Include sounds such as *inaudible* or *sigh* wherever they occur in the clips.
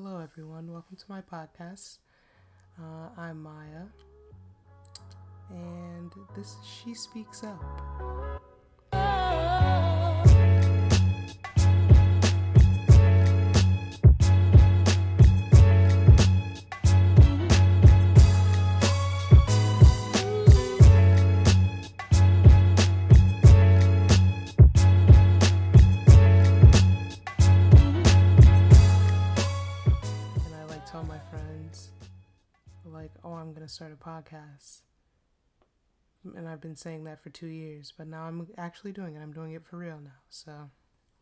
hello everyone. Welcome to my podcast. Uh, I'm Maya, and this is She Speaks Up. Gonna start a podcast. And I've been saying that for two years, but now I'm actually doing it. I'm doing it for real now. So,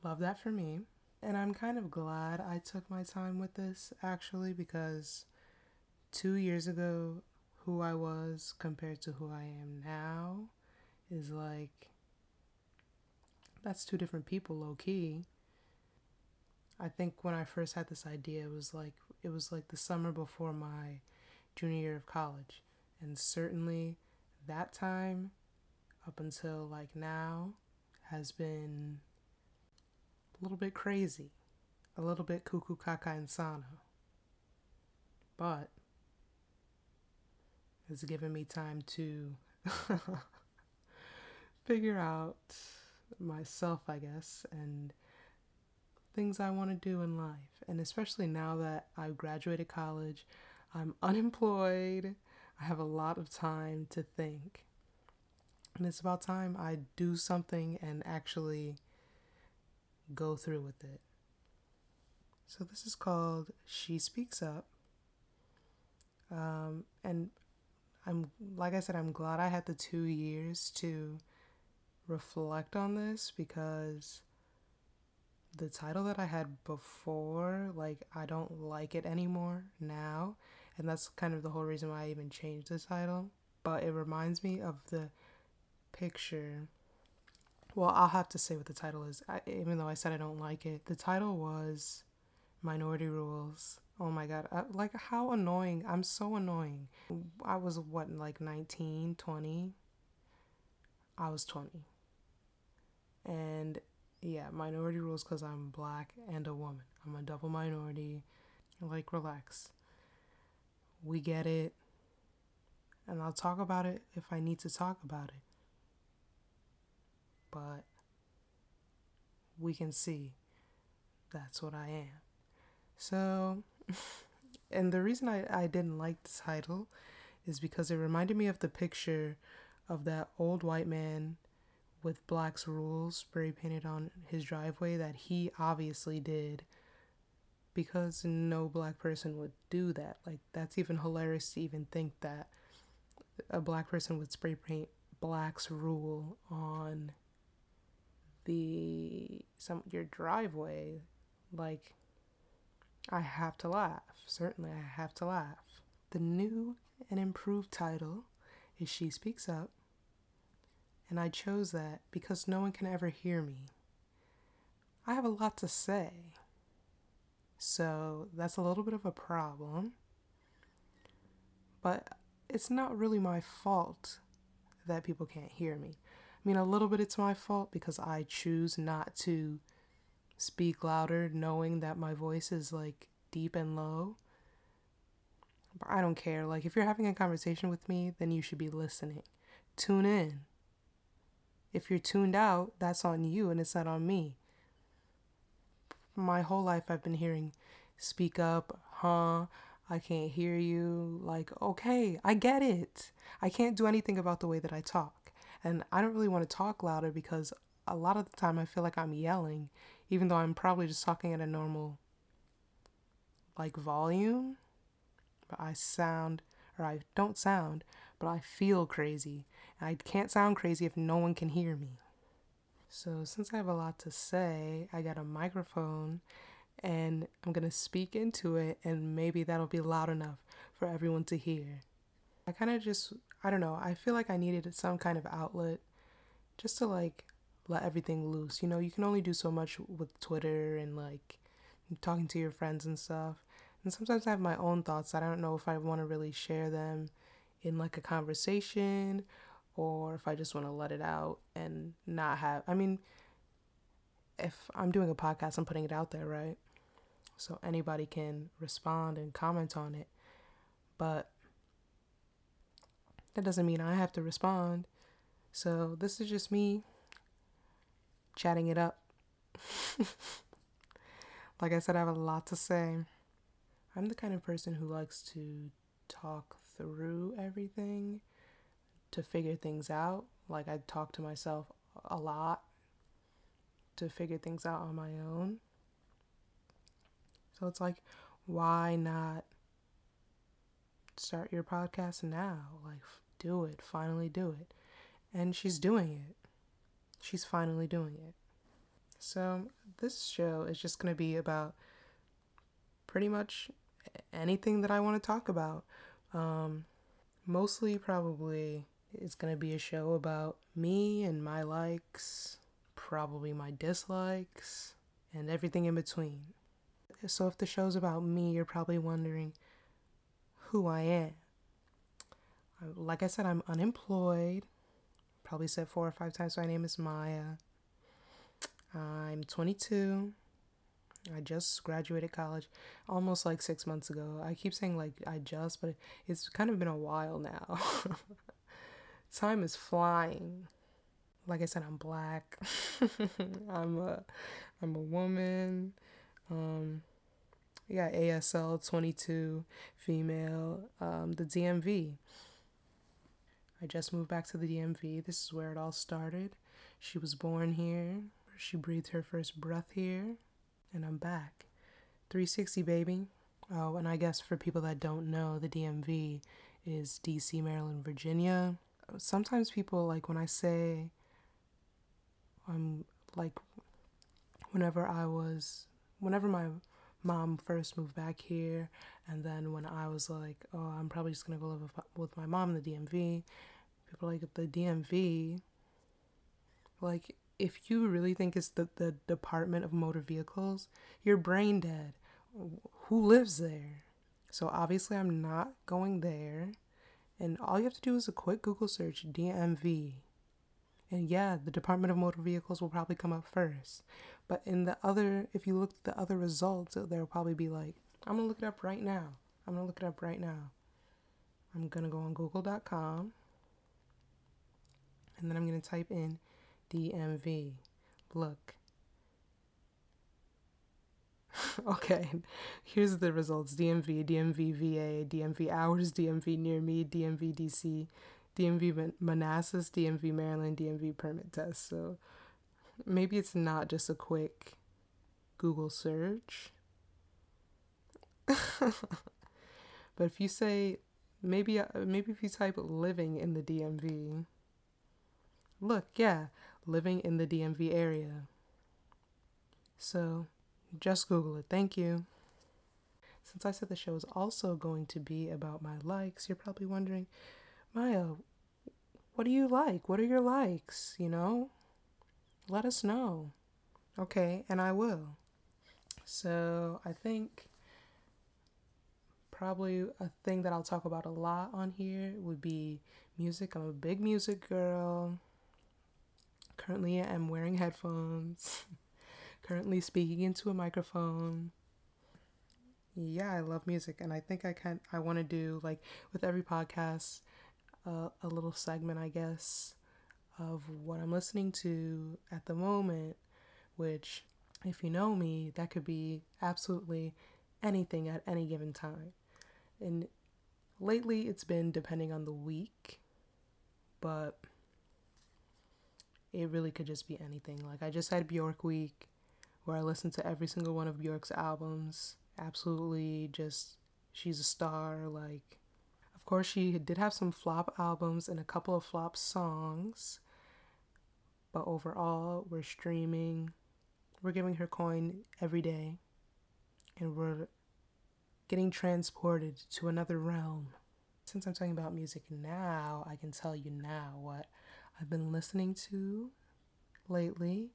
love that for me. And I'm kind of glad I took my time with this actually because two years ago, who I was compared to who I am now is like, that's two different people, low key. I think when I first had this idea, it was like it was like the summer before my junior year of college, and certainly that time up until like now has been a little bit crazy, a little bit cuckoo caca insano, but it's given me time to *laughs* figure out myself, I guess, and things I want to do in life. And especially now that I've graduated college, I'm *laughs* unemployed, I have a lot of time to think. And it's about time I do something and actually go through with it. So this is called She Speaks Up. Um, and I'm, like I said, I'm glad I had the two years to reflect on this because the title that I had before, like, I don't like it anymore now. And that's kind of the whole reason why I even changed the title. But it reminds me of the picture. Well, I'll have to say what the title is, I, even though I said I don't like it. The title was Minority Rules. Oh my god, I, like, how annoying. I'm so annoying. I was, what, like 19, 20? I was 20. And yeah, minority rules because I'm black and a woman. I'm a double minority. Like, relax. We get it. And I'll talk about it if I need to talk about it. But we can see that's what I am. So, *laughs* and the reason I, I didn't like the title is because it reminded me of the picture of that old white man with Black's rules spray painted on his driveway that he obviously did because no black person would do that. Like that's even hilarious to even think that a black person would spray paint Black's rule on the some your driveway. Like I have to laugh. Certainly I have to laugh. The new and improved title is She Speaks Up and I chose that because no one can ever hear me. I have a lot to say, so that's a little bit of a problem, but it's not really my fault that people can't hear me. I mean, a little bit it's my fault because I choose not to speak louder knowing that my voice is like deep and low. But I don't care. Like, if you're having a conversation with me, then you should be listening. Tune in. If you're tuned out, that's on you and it's not on me. My whole life I've been hearing speak up, huh? I can't hear you. Like, okay, I get it. I can't do anything about the way that I talk. And I don't really want to talk louder because a lot of the time I feel like I'm yelling, even though I'm probably just talking at a normal, like, volume. But I sound, or I don't sound, but I feel crazy. And I can't sound crazy if no one can hear me. So, since I have a lot to say, I got a microphone and I'm to speak into it, and maybe that'll be loud enough for everyone to hear. I kind of just, I don't know, I feel like I needed some kind of outlet just to like let everything loose. You know, you can only do so much with Twitter and like talking to your friends and stuff. And sometimes I have my own thoughts. I don't know if I want to really share them in like a conversation or if I just want to let it out and not have. I mean, if I'm doing a podcast, I'm putting it out there, right? so anybody can respond and comment on it. But that doesn't mean I have to respond. So this is just me chatting it up. *laughs* like I said, I have a lot to say. I'm the kind of person who likes to talk through everything to figure things out. Like I talk to myself a lot to figure things out on my own. So it's like, why not start your podcast now? Like, do it. Finally do it. And she's doing it. She's finally doing it. So, this show is just going to be about pretty much anything that I want to talk about. Um, mostly, probably, it's going to be a show about me and my likes, probably my dislikes, and everything in between. So, if the show's about me, you're probably wondering who I am. Uh, like I said, I'm unemployed. Probably said four or five times my name is Maya. I'm 22. I just graduated college almost like six months ago. I keep saying like I just, but it's kind of been a while now. *laughs* Time is flying. Like I said, I'm black. *laughs* I'm a I'm a woman. Um, yeah, ASL 22, female, um, the DMV. I just moved back to the DMV. This is where it all started. She was born here. She breathed her first breath here, and I'm back. 360, baby. Oh, and I guess for people that don't know, the DMV is DC, Maryland, Virginia. Sometimes people, like when I say, I'm like, whenever I was, whenever my mom first moved back here, and then when I was like, oh, I'm probably just gonna go live with, with my mom in the DMV, people like the DMV, like if you really think it's the, the Department of Motor Vehicles, you're brain dead. Who lives there? So obviously, I'm not going there. And all you have to do is a quick Google search DMV. And yeah, the Department of Motor Vehicles will probably come up first. But in the other, if you look at the other results, there'll probably be like, I'm gonna look it up right now. I'm gonna look it up right now. I'm gonna go on google.com and then I'm gonna type in DMV. Look. Okay, here's the results DMV, DMV VA, DMV hours, DMV near me, DMV DC, DMV Manassas, DMV Maryland, DMV permit test. So maybe it's not just a quick Google search. but if you say maybe uh, maybe if you type living in the DMV, look, yeah, living in the DMV area. So just Google it. Thank you. Since I said the show is also going to be about my likes, you're probably wondering, Maya, what do you like? What are your likes? You know? Let us know. Okay, and I will. So I think probably a thing that I'll talk about a lot on here would be music. I'm a big music girl. Currently, I'm wearing headphones. *laughs* Currently, speaking into a microphone. Yeah, I love music, and I think I can. I want to do like with every podcast, uh, a little segment, I guess, of what I'm listening to at the moment. Which, if you know me, that could be absolutely anything at any given time. And lately, it's been depending on the week, but it really could just be anything. Like I just had Bjork week where I listened to every single one of Bjork's albums. Absolutely just she's a star like of course she did have some flop albums and a couple of flop songs. But overall, we're streaming. We're giving her coin every day. And we're getting transported to another realm. Since I'm talking about music now, I can tell you now what I've been listening to lately.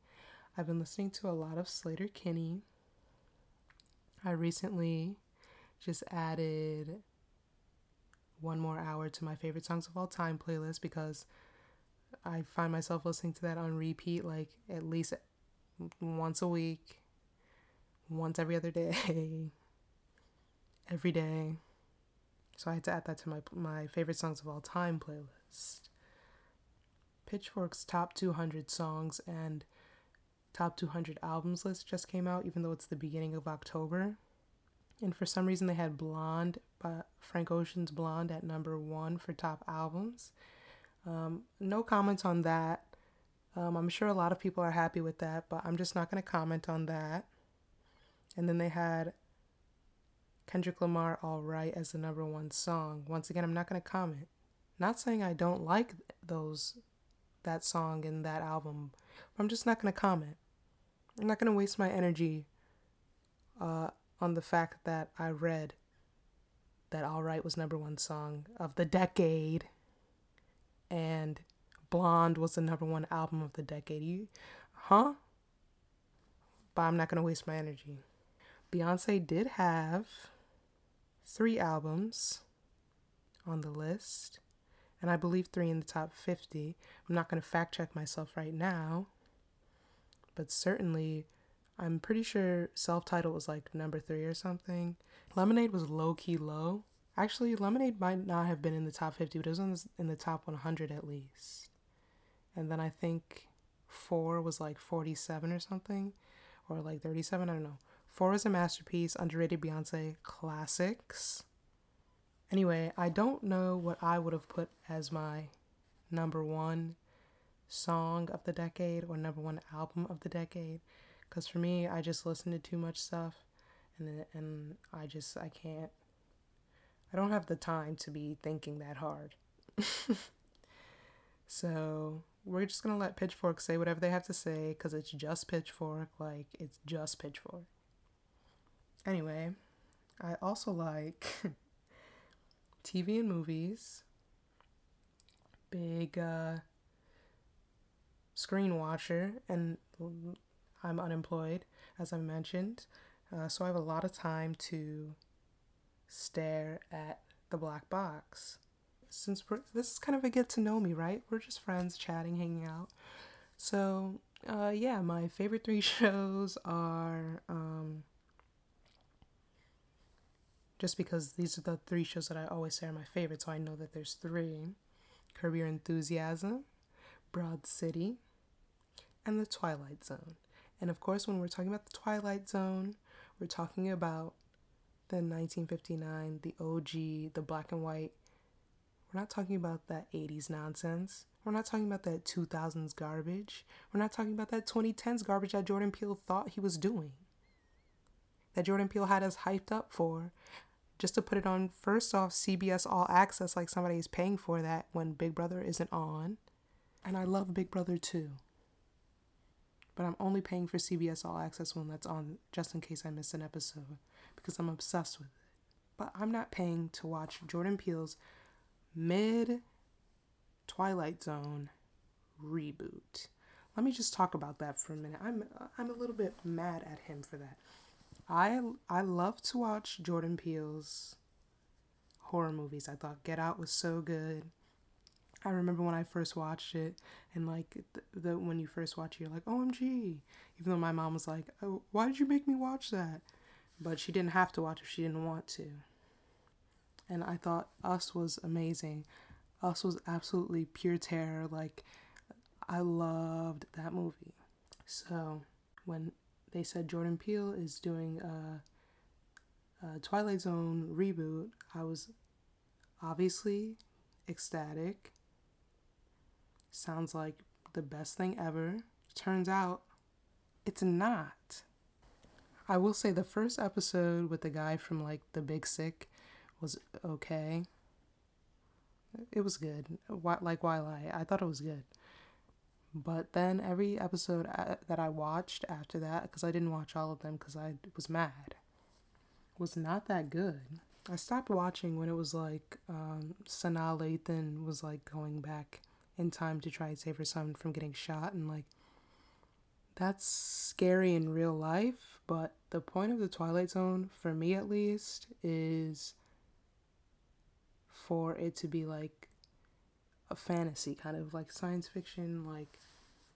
I've been listening to a lot of Sleater-Kinney. I recently just added one more hour to my favorite songs of all time playlist because I find myself listening to that on repeat like at least once a week, once every other day, *laughs* every day. So I had to add that to my my favorite songs of all time playlist. Pitchfork's top 200 songs and top 200 albums list just came out, even though it's the beginning of October. And for some reason, they had Blonde, by Frank Ocean's Blonde at number one for top albums. Um, no comments on that. Um, I'm sure a lot of people are happy with that, but I'm just not going to comment on that. And then they had Kendrick Lamar All Right as the number one song. Once again, I'm not going to comment. Not saying I don't like those that song and that album. I'm just not going to comment. I'm not going to waste my energy uh, on the fact that I read that All Right was number one song of the decade and Blonde was the number one album of the decade. You, huh? But I'm not going to waste my energy. Beyonce did have three albums on the list and I believe three in the top 50. I'm not going to fact check myself right now, but certainly I'm pretty sure self titled was like number three or something. Lemonade was low key low. Actually, Lemonade might not have been in the top 50, but it was in the top 100 at least. And then I think four was like 47 or something, or like 37, I don't know. Four is a masterpiece, underrated Beyonce classics. Anyway, I don't know what I would have put as my number one song of the decade or number one album of the decade. Because for me, I just listen to too much stuff and, and I just, I can't, I don't have the time to be thinking that hard. *laughs* so we're just to let Pitchfork say whatever they have to say because it's just Pitchfork. Like, it's just Pitchfork. Anyway, I also like *laughs* TV and movies, big uh, screen watcher, and I'm unemployed, as I mentioned. Uh, so I have a lot of time to stare at the black box. Since this is kind of a get to know me, right? We're just friends chatting, hanging out. So, uh, yeah, my favorite three *laughs* shows are um, just because these are the three shows that I always say are my favorite, so I know that there's three Your Enthusiasm, Broad City, and The Twilight Zone. And of course, when we're talking about The Twilight Zone, we're talking about the 1959, the OG, the black and white. We're not talking about that 80s nonsense. We're not talking about that 2000s garbage. We're not talking about that 2010s garbage that Jordan Peele thought he was doing. That Jordan Peele had us hyped up for just to put it on first off CBS All Access like somebody is paying for that when Big Brother isn't on. And I love Big Brother too. But I'm only paying for CBS All Access when that's on just in case I miss an episode because I'm obsessed with it. But I'm not paying to watch Jordan Peele's mid Twilight Zone reboot. Let me just talk about that for a minute. I'm I'm a little bit mad at him for that. I I love to watch Jordan Peele's horror movies. I thought Get Out was so good. I remember when I first watched it, and like the, the when you first watch it, you're like, "OMG!" Even though my mom was like, oh, "Why did you make me watch that?" But she didn't have to watch if she didn't want to. And I thought Us was amazing. Us was absolutely pure terror. Like I loved that movie. So when they said Jordan Peele is doing a, a Twilight Zone reboot. I was obviously ecstatic. Sounds like the best thing ever. Turns out it's not. I will say the first episode with the guy from like The Big Sick was okay. It was good. Like Wildlight, I thought it was good. But then every episode uh, that I watched after that, because I didn't watch all of them because I was mad, was not that good. I stopped watching when it was like um, Sanaa Lathan was like going back in time to try and save her son from getting shot, and like that's scary in real life. But the point of the Twilight Zone, for me at least, is for it to be like a fantasy kind of like science fiction like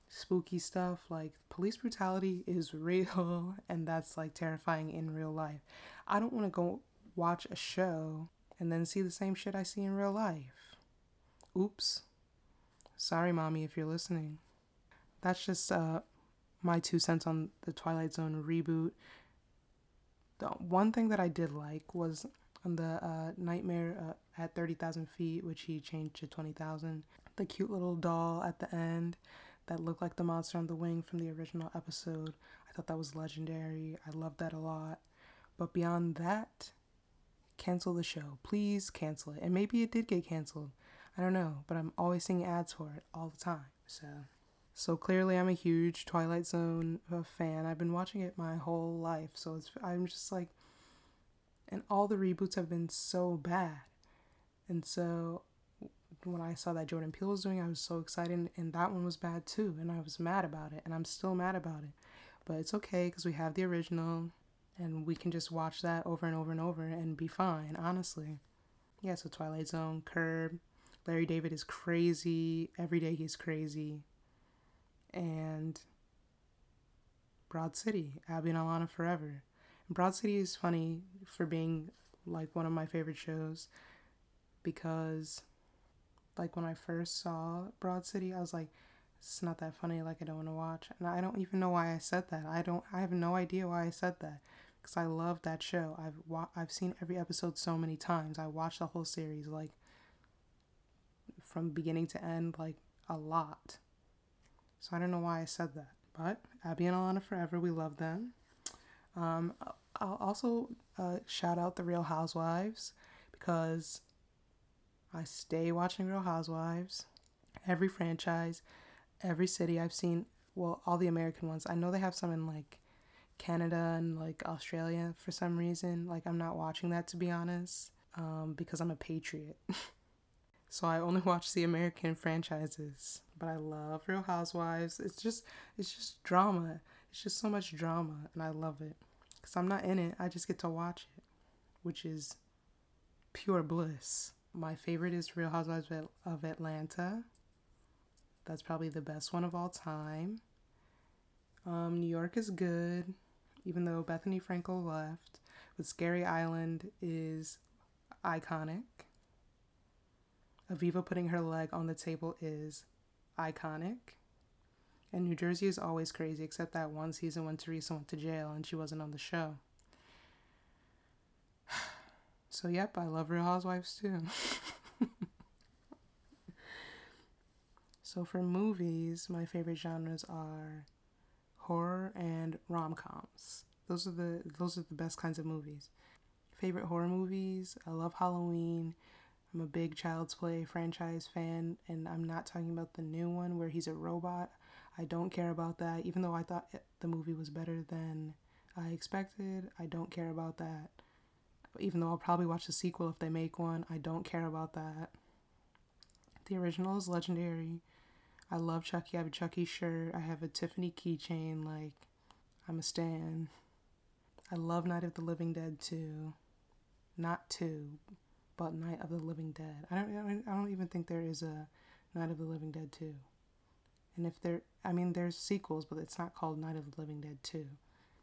spooky stuff. Like police brutality is *laughs* real and that's like terrifying in real life. I don't want to go watch a show and then see the same shit I see in real life. Oops. Sorry, mommy, if you're listening. That's just uh, my two cents on the Twilight Zone reboot. The one thing that I did like was on the uh, Nightmare uh, at 30,000 feet, which he changed to 20,000. The cute little doll at the end that looked like the monster on the wing from the original episode. I thought that was legendary. I loved that a lot. But beyond that, cancel the show. Please cancel it. And maybe it did get canceled. I don't know, but I'm always seeing ads for it all the time. So so clearly I'm a huge Twilight Zone uh, fan. I've been watching it my whole life. So it's I'm just like and all the reboots have been so bad. And so when I saw that Jordan Peele was doing, I was so excited, and that one was bad too, and I was mad about it, and I'm still mad about it. But it's okay because we have the original, and we can just watch that over and over and over and be fine, honestly. Yeah, so Twilight Zone, Curb, Larry David is crazy. Every day he's crazy. And Broad City, Abbi and Ilana Forever. And Broad City is funny for being like one of my favorite shows because like when I first saw Broad City, I was like, it's not that funny. Like I don't want to watch, and I don't even know why I said that. I don't. I have no idea why I said that because I love that show. I've wa- I've seen every episode so many times. I watched the whole series like from beginning to end, like a lot. So I don't know why I said that. But Abbi and Ilana Forever, we love them. Um, I'll also uh, shout out the Real Housewives because I stay watching Real Housewives, every franchise, every city I've seen. Well, all the American ones. I know they have some in like Canada and like Australia for some reason. Like I'm not watching that to be honest, um, because I'm a patriot. *laughs* so I only *laughs* watch the American franchises. But I love Real Housewives. It's just it's just drama. It's just so much drama, and I love it. Cause I'm not in it. I just get to watch it, which is pure bliss. My favorite is Real Housewives of Atlanta. That's probably the best one of all time. Um, New York is good, even though Bethenny Frankel left. But Scary Island is iconic. Aviva putting her leg on the table is iconic. And New Jersey is always crazy, except that one season when Teresa went to jail and she wasn't on the show. *sighs* So, yep, I love Real Housewives too. *laughs* so, for movies, my favorite genres are horror and rom-coms. Those are the those are the best kinds of movies. Favorite horror movies, I love Halloween. I'm a big Child's Play franchise fan, and I'm not talking about the new one where he's a robot. I don't care about that, even though I thought the movie was better than I expected. I don't care about that even though I'll probably watch the sequel if they make one. I don't care about that. The original is legendary. I love Chucky. I have a Chucky shirt. I have a Tiffany keychain. Like, I'm a stan. I love Night of the Living Dead too. Not two, but Night of the Living Dead. I don't. I don't even think there is a Night of the Living Dead two. And if there, I mean, there's sequels, but it's not called Night of the Living Dead two.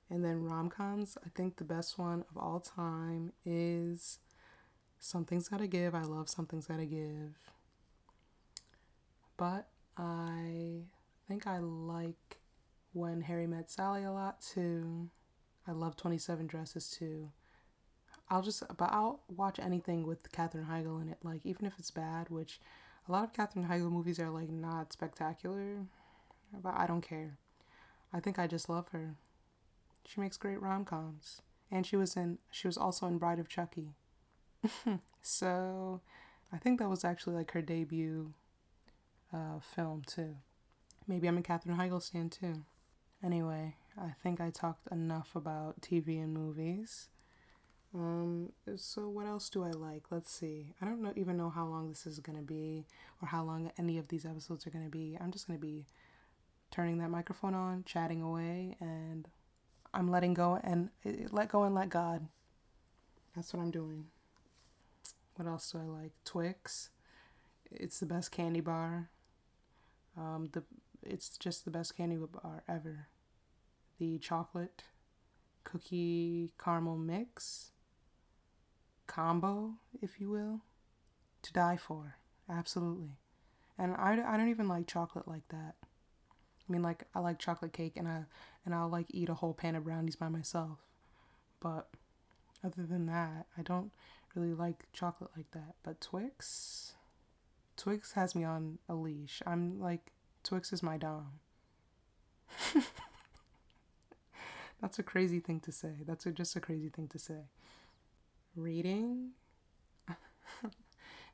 And then rom coms, I think the best one of all time is Something's Gotta Give. I love Something's Gotta Give. But I think I like When Harry Met Sally a lot too. I love 27 Dresses too. I'll just, but I'll watch anything with Katherine Heigl in it, like even if it's bad, which a lot of Katherine Heigl movies are like not spectacular, but I don't care. I think I just love her. She makes great rom coms. And she was in she was also in Bride of Chucky. *laughs* so I think that was actually like her debut uh, film too. Maybe I'm a Katherine Heigl stan too. Anyway, I think I talked enough about TV and movies. Um, so what else do I like? Let's see. I don't know even know how long this is gonna be or how long any of these episodes are gonna be. I'm just gonna be turning that microphone on, chatting away, and I'm letting go and let go and let God. That's what I'm doing. What else do I like? Twix. It's the best candy bar. Um, the it's just the best candy bar ever. The chocolate cookie caramel mix combo, if you will, to die for. Absolutely. And I, I don't even like chocolate like that. I mean, like I like chocolate cake, and I and I'll like eat a whole pan of brownies by myself. But other than that, I don't really like chocolate like that. But Twix, Twix has me on a leash. I'm like, Twix is my dom. *laughs* That's a crazy thing to say. That's a, just a crazy thing to say. Reading. *laughs*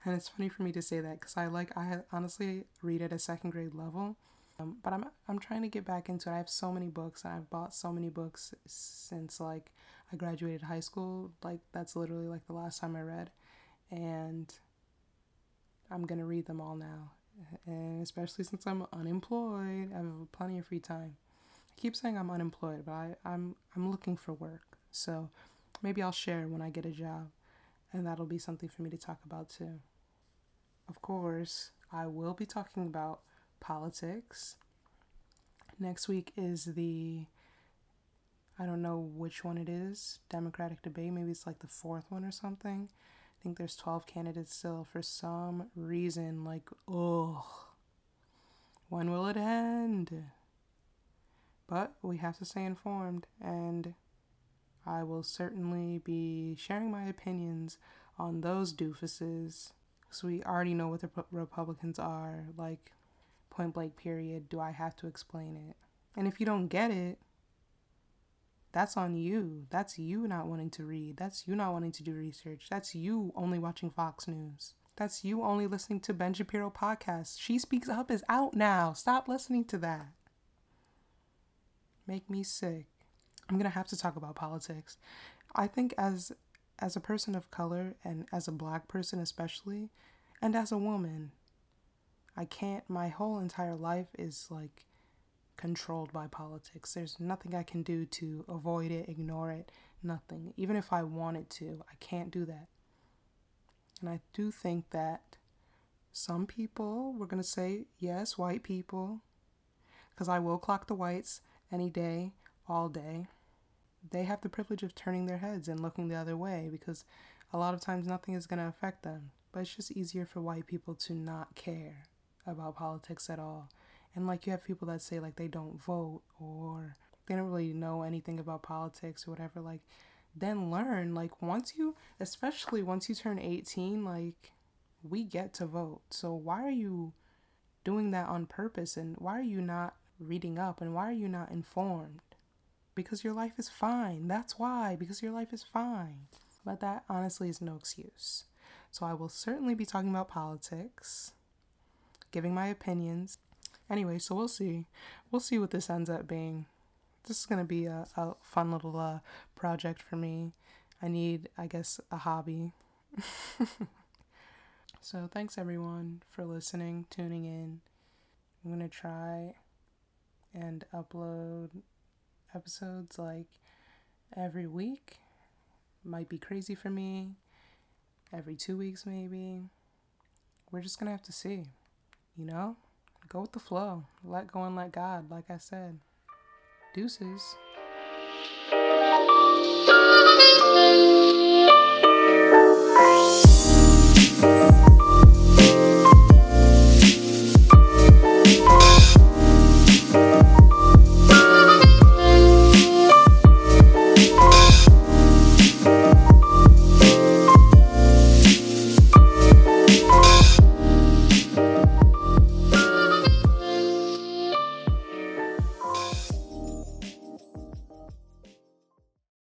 and it's funny for me to say that because I like I honestly read at a second grade level, um, but I'm I'm trying to get back into it. I have so many books I've bought so many books since like I graduated high school. Like that's literally like the last time I read, and I'm gonna read them all now. And especially since I'm unemployed, I have plenty of free time. I keep saying I'm unemployed, but I, I'm I'm looking for work. So maybe I'll share when I get a job, and that'll be something for me to talk about too. Of course, I will be talking about politics. Next week is the I don't know which one it is, Democratic debate. Maybe it's like the fourth one or something. I think there's 12 candidates still for some reason. Like, oh, when will it end? But we have to stay informed, and I will certainly be sharing my opinions on those doofuses. So we already know what the Republicans are. Like, point blank, period. Do I have to explain it? And if you don't get it, that's on you. That's you not wanting to read. That's you not wanting to do research. That's you only watching Fox News. That's you only listening to Ben Shapiro podcast. She Speaks Up is out now. Stop listening to that. Make me sick. I'm going to have to talk about politics. I think as as a person of color and as a black person especially and as a woman, I can't my whole entire life is like controlled by politics. There's nothing I can do to avoid it, ignore it, nothing. Even if I wanted to, I can't do that. And I do think that some people, we're going to say, yes, white people, because I will clock the whites any day, all day, they have the privilege of turning their heads and looking the other way because a lot of times nothing is going to affect them. But it's just easier for white people to not care about politics at all. And like you have people that say like they don't vote or they don't really know anything about politics or whatever like then learn like once you especially once you turn 18 like we get to vote. So why are you doing that on purpose and why are you not reading up and why are you not informed because your life is fine that's why because your life is fine but that honestly is no excuse so i will certainly be talking about politics giving my opinions Anyway, so we'll see. We'll see what this ends up being. This is going to be a, a fun little uh, project for me. I need, I guess, a hobby. *laughs* so thanks everyone for listening, tuning in. I'm going to try and upload episodes like every week. Might be crazy for me. Every two weeks, maybe. We're just to have to see, you know? go with the flow. Let go and let God, like I said. Deuces.